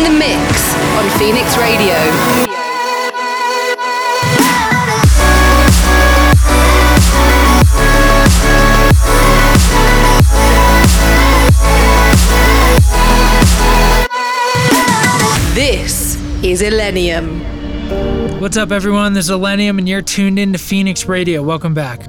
in the mix on Phoenix Radio. This is Illenium. What's up, everyone? This is Illenium, and you're tuned in to Phoenix Radio. Welcome back.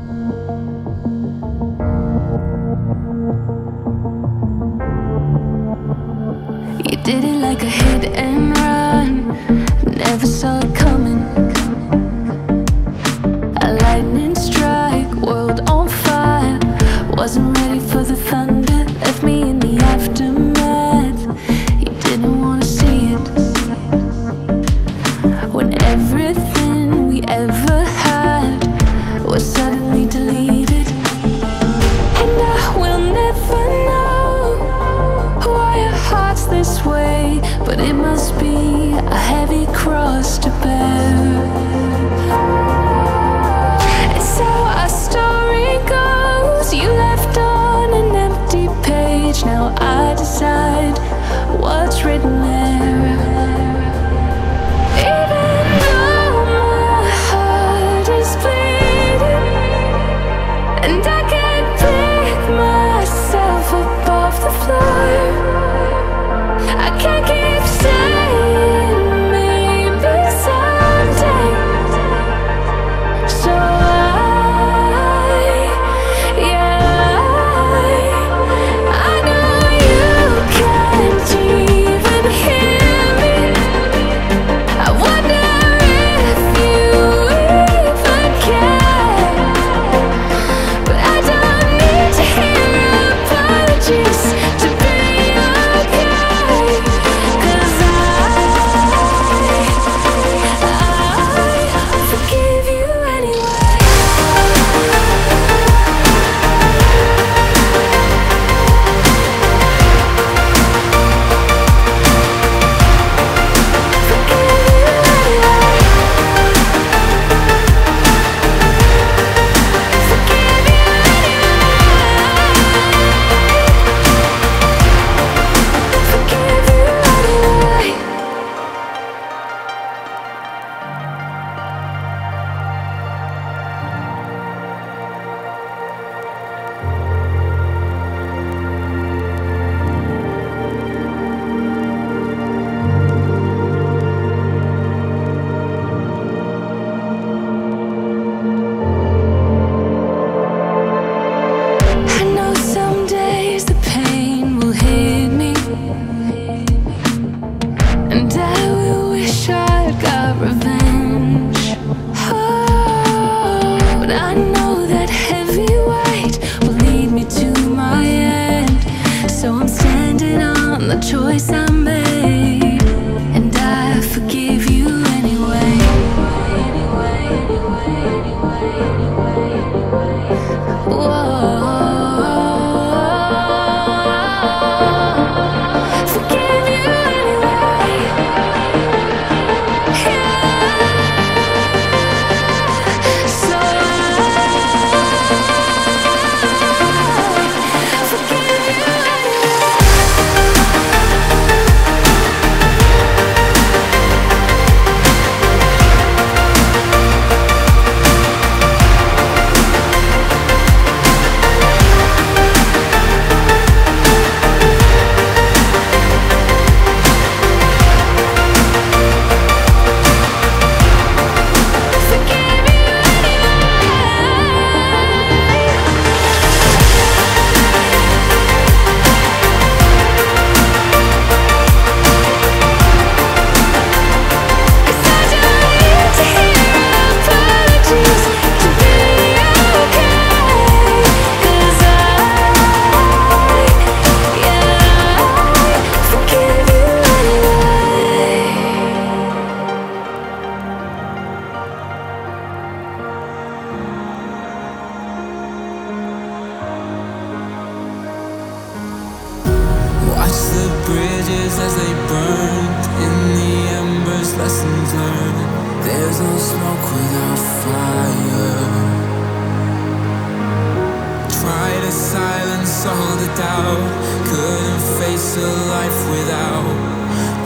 Life without.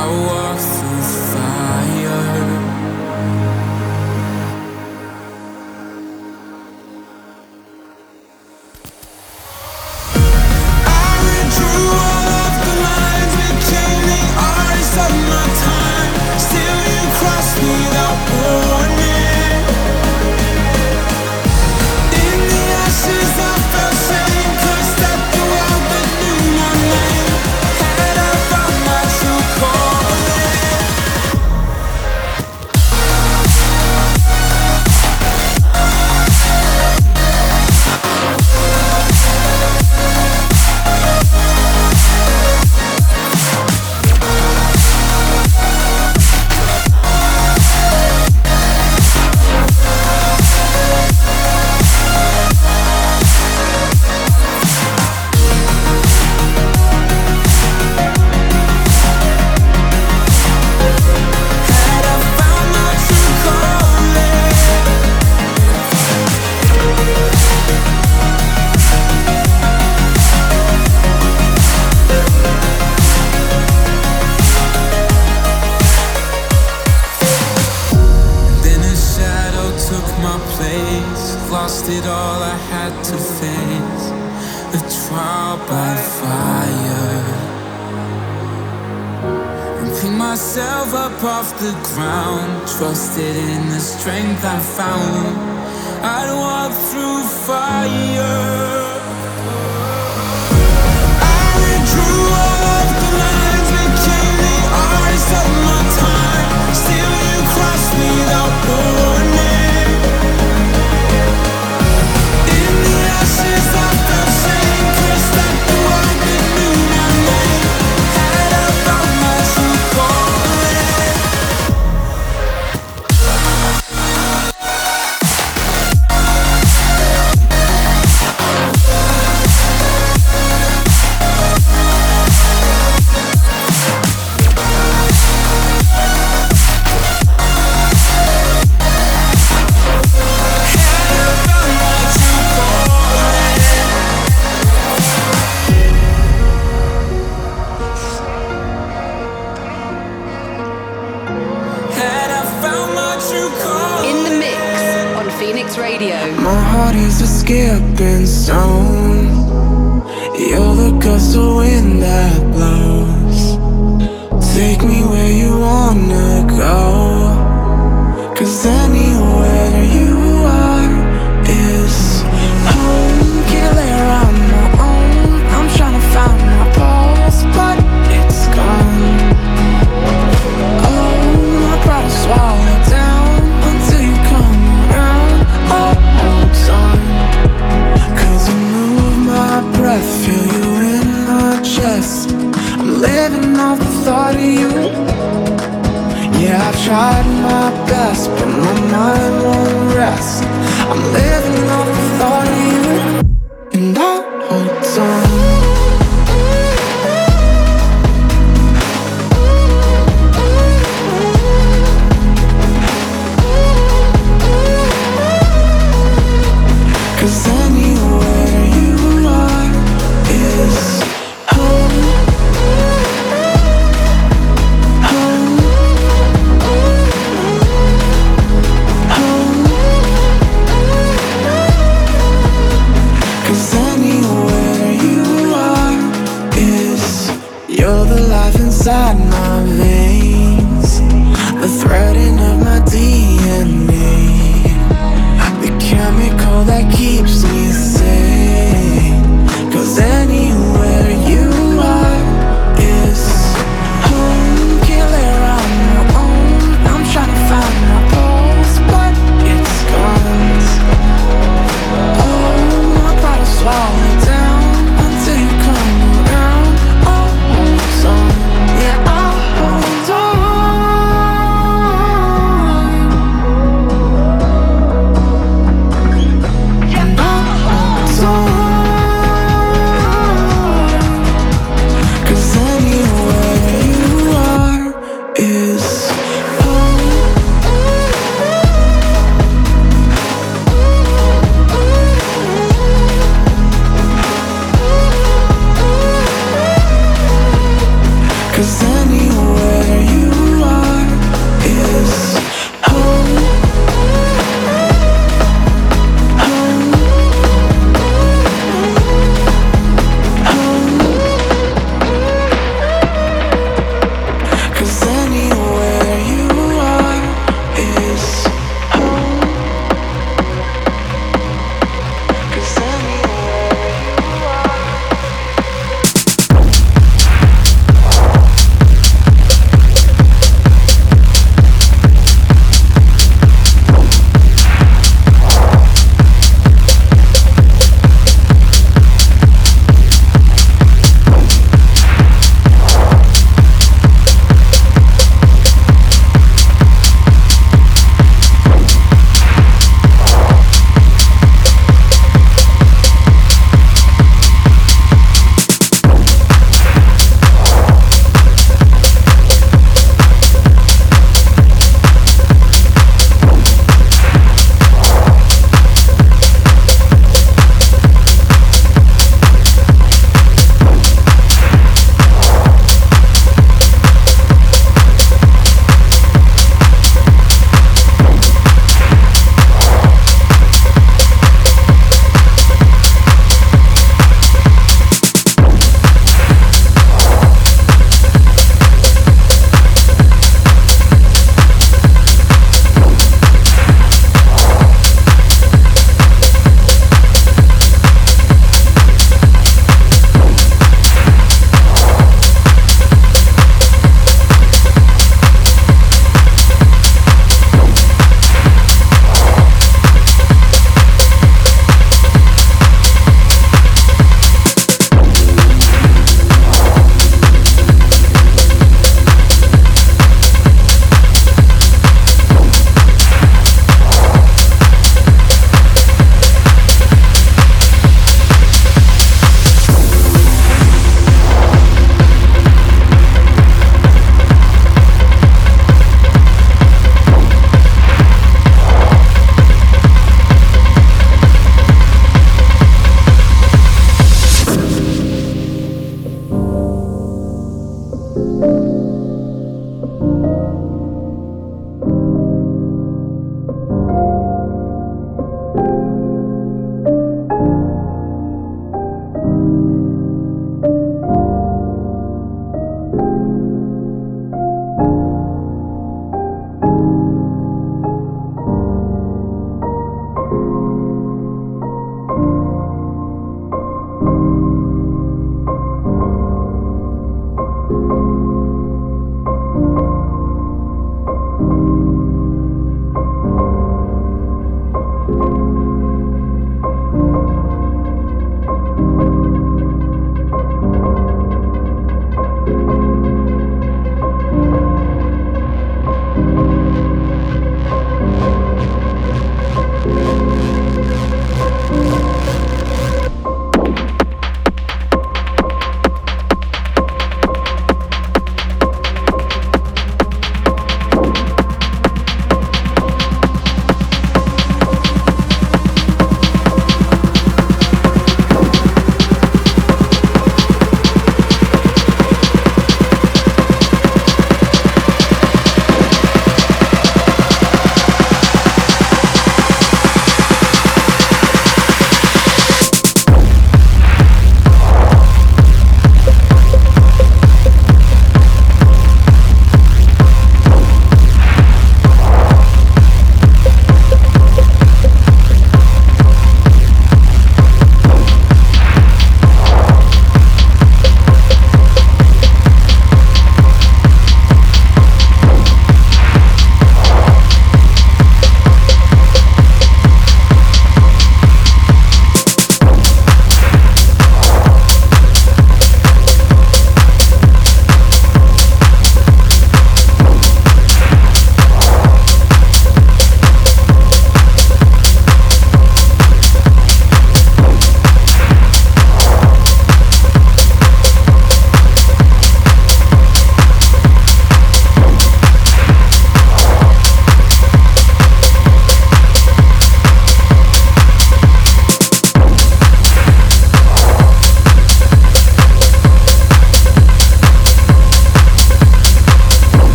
I walk through fire.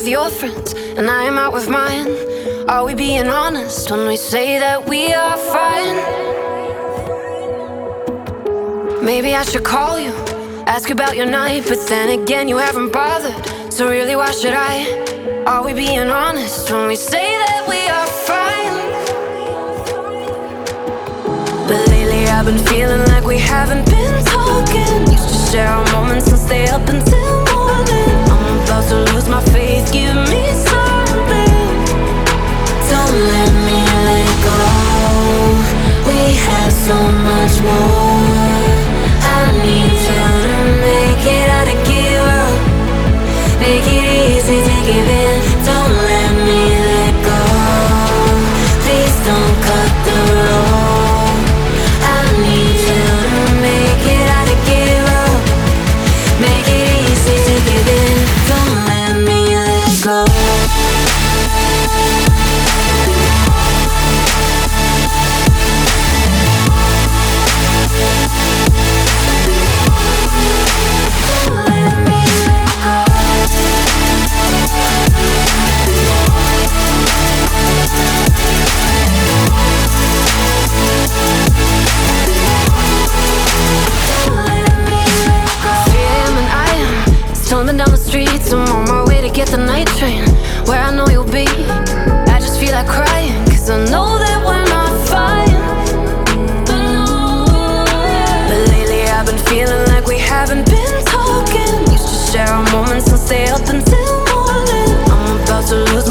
with your friends, and I'm out with mine. Are we being honest when we say that we are fine? Maybe I should call you, ask about your night, but then again, you haven't bothered. So, really, why should I? Are we being honest when we say that we are fine? But lately, I've been feeling like we haven't been talking. Used to share our moments and stay up until to lose my faith. Give me something. Don't let me let go. We have so much more. to lose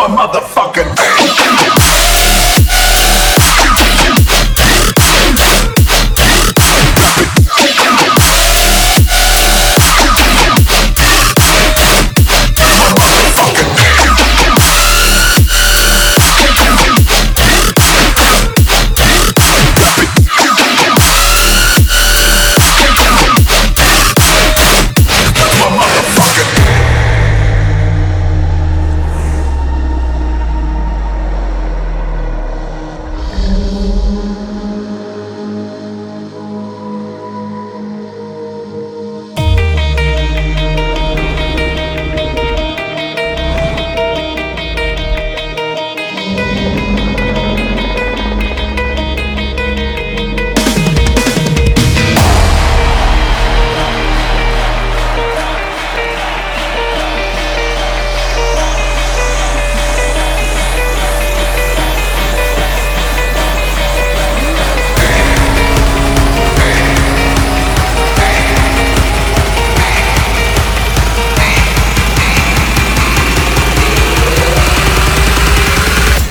my motherfucker.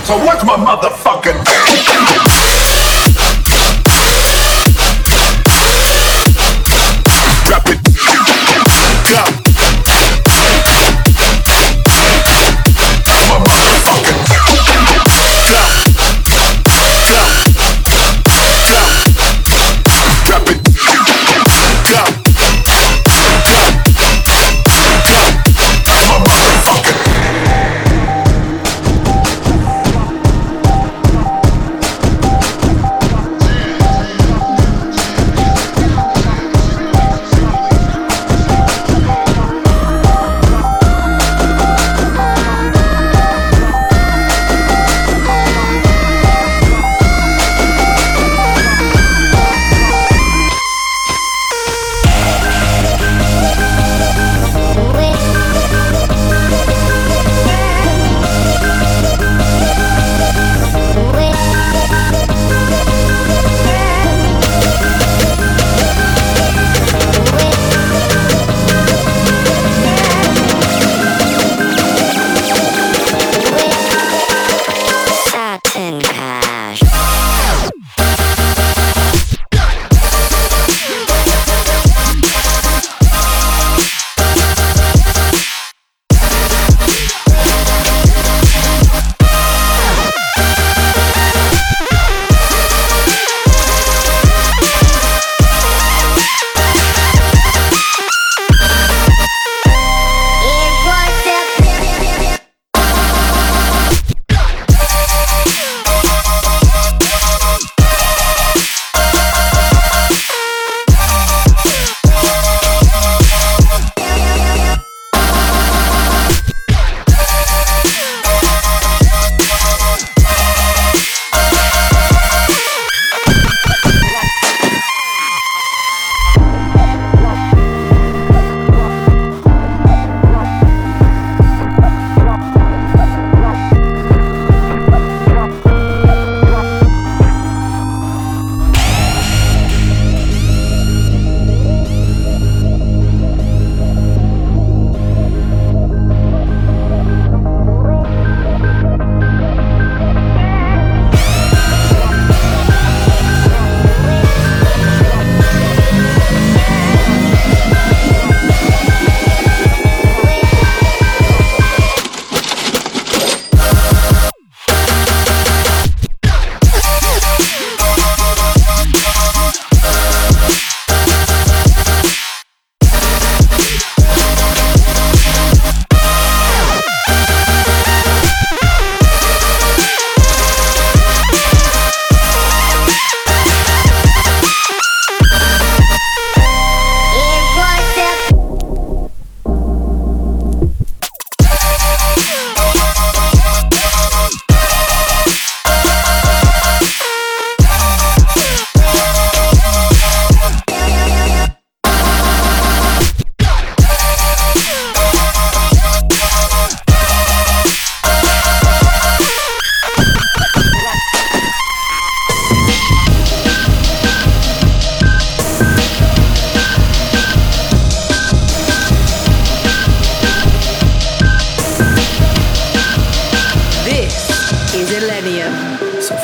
So watch my motherfucking.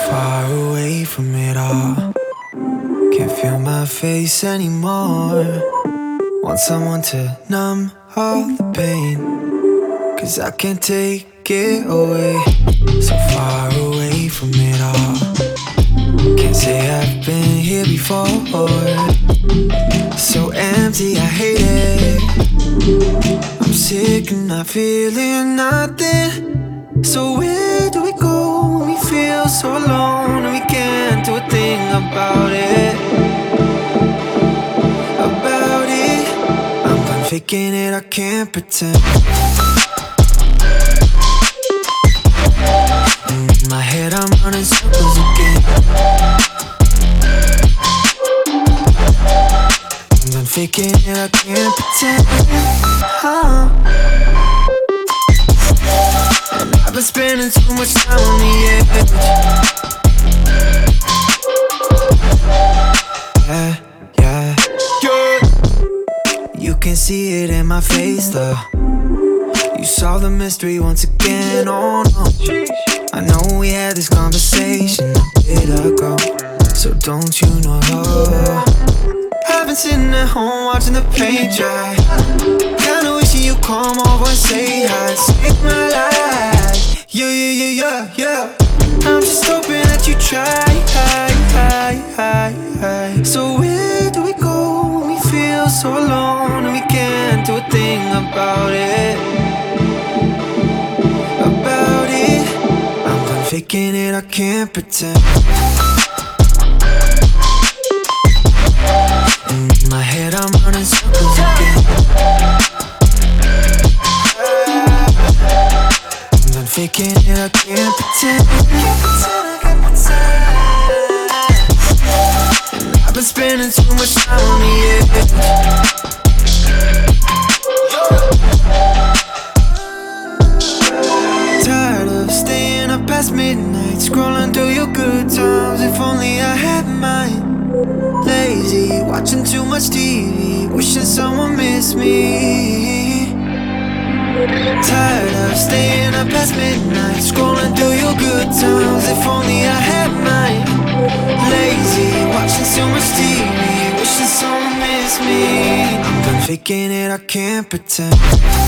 far away from it all. Can't feel my face anymore. Want someone to numb all the pain. Cause I can't take it away. So far away from it all. Can't say I've been here before. So empty, I hate it. I'm sick and not feeling nothing. So where do we go when we feel so alone and we can't do a thing about it? About it, I'm done faking it. I can't pretend. In my head, I'm running circles again. I'm done faking it. I can't pretend. Huh. Been spending too much time on the edge. Yeah, yeah, yeah. You can see it in my face, though. You saw the mystery once again. Oh no. I know we had this conversation a bit ago. So don't you know? I've been sitting at home watching the paint dry. You come over and say hi. Save my life. Yeah, yeah, yeah, yeah, yeah. I'm just hoping that you try. Hi, hi, hi, hi. So where do we go when we feel so alone and we can't do a thing about it? About it. I'm faking it. I can't pretend. Can't pretend.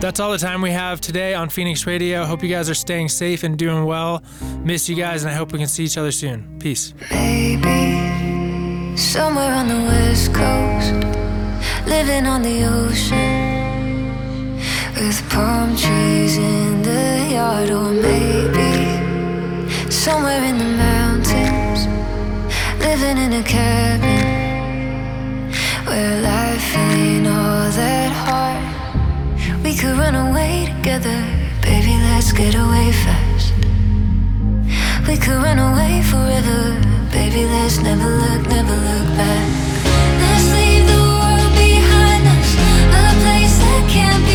That's all the time we have today on Phoenix Radio. Hope you guys are staying safe and doing well. Miss you guys, and I hope we can see each other soon. Peace. Maybe somewhere on the west coast, living on the ocean, with palm trees in the yard, or maybe somewhere in the mountains, living in a cabin where life ain't all that hard. We could run away together, baby. Let's get away fast. We could run away forever, baby. Let's never look, never look back. Let's leave the world behind us, a place that can't be